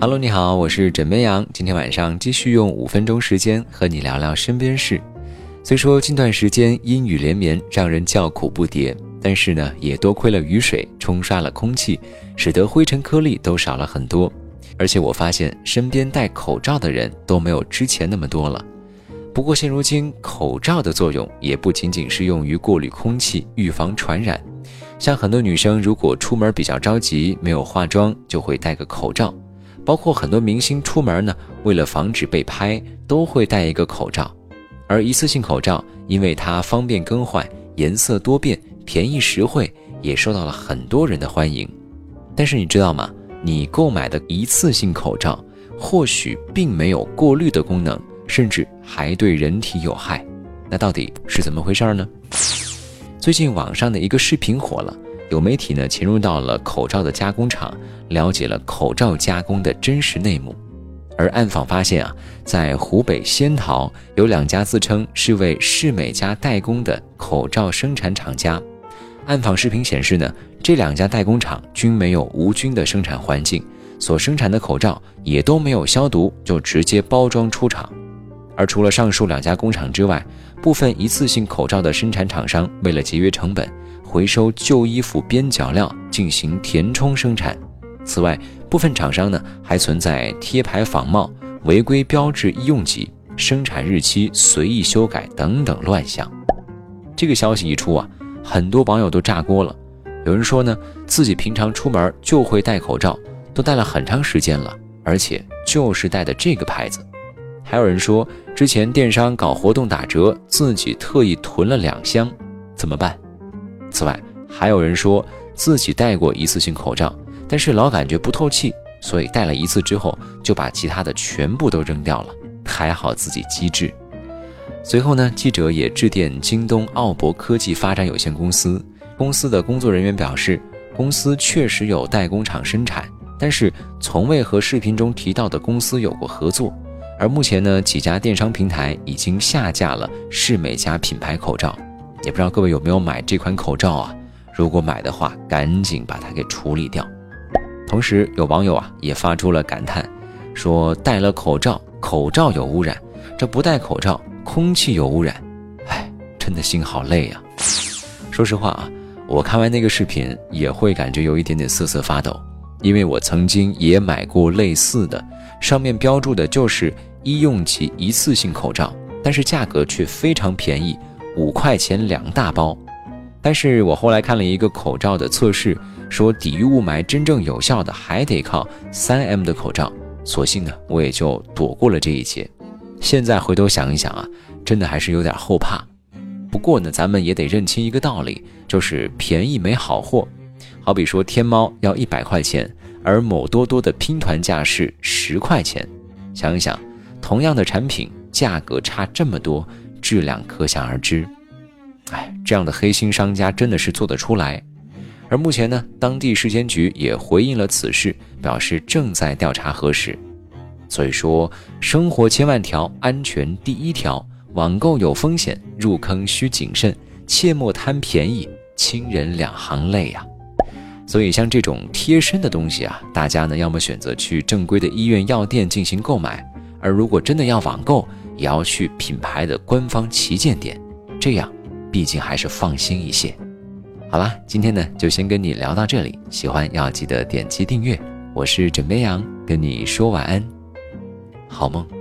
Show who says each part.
Speaker 1: Hello，你好，我是枕边羊。今天晚上继续用五分钟时间和你聊聊身边事。虽说近段时间阴雨连绵，让人叫苦不迭，但是呢，也多亏了雨水冲刷了空气，使得灰尘颗粒都少了很多。而且我发现身边戴口罩的人都没有之前那么多了。不过现如今口罩的作用也不仅仅是用于过滤空气、预防传染。像很多女生如果出门比较着急，没有化妆，就会戴个口罩。包括很多明星出门呢，为了防止被拍，都会戴一个口罩。而一次性口罩，因为它方便更换、颜色多变、便宜实惠，也受到了很多人的欢迎。但是你知道吗？你购买的一次性口罩，或许并没有过滤的功能，甚至还对人体有害。那到底是怎么回事呢？最近网上的一个视频火了。有媒体呢潜入到了口罩的加工厂，了解了口罩加工的真实内幕。而暗访发现啊，在湖北仙桃有两家自称是为世美家代工的口罩生产厂家。暗访视频显示呢，这两家代工厂均没有无菌的生产环境，所生产的口罩也都没有消毒就直接包装出厂。而除了上述两家工厂之外，部分一次性口罩的生产厂商为了节约成本。回收旧衣服边角料进行填充生产。此外，部分厂商呢还存在贴牌仿冒、违规标志医用级、生产日期随意修改等等乱象。这个消息一出啊，很多网友都炸锅了。有人说呢，自己平常出门就会戴口罩，都戴了很长时间了，而且就是戴的这个牌子。还有人说，之前电商搞活动打折，自己特意囤了两箱，怎么办？此外，还有人说自己戴过一次性口罩，但是老感觉不透气，所以戴了一次之后就把其他的全部都扔掉了。还好自己机智。随后呢，记者也致电京东奥博科技发展有限公司，公司的工作人员表示，公司确实有代工厂生产，但是从未和视频中提到的公司有过合作。而目前呢，几家电商平台已经下架了世美家品牌口罩。也不知道各位有没有买这款口罩啊？如果买的话，赶紧把它给处理掉。同时，有网友啊也发出了感叹，说戴了口罩，口罩有污染；这不戴口罩，空气有污染。哎，真的心好累呀。说实话啊，我看完那个视频也会感觉有一点点瑟瑟发抖，因为我曾经也买过类似的，上面标注的就是医用级一次性口罩，但是价格却非常便宜。五块钱两大包，但是我后来看了一个口罩的测试，说抵御雾霾真正有效的还得靠三 M 的口罩，所幸呢，我也就躲过了这一劫。现在回头想一想啊，真的还是有点后怕。不过呢，咱们也得认清一个道理，就是便宜没好货。好比说天猫要一百块钱，而某多多的拼团价是十块钱，想一想，同样的产品价格差这么多。质量可想而知，哎，这样的黑心商家真的是做得出来。而目前呢，当地市监局也回应了此事，表示正在调查核实。所以说，生活千万条，安全第一条。网购有风险，入坑需谨慎，切莫贪便宜，亲人两行泪呀。所以像这种贴身的东西啊，大家呢要么选择去正规的医院、药店进行购买，而如果真的要网购，也要去品牌的官方旗舰店，这样毕竟还是放心一些。好啦，今天呢就先跟你聊到这里，喜欢要记得点击订阅。我是枕边羊，跟你说晚安，好梦。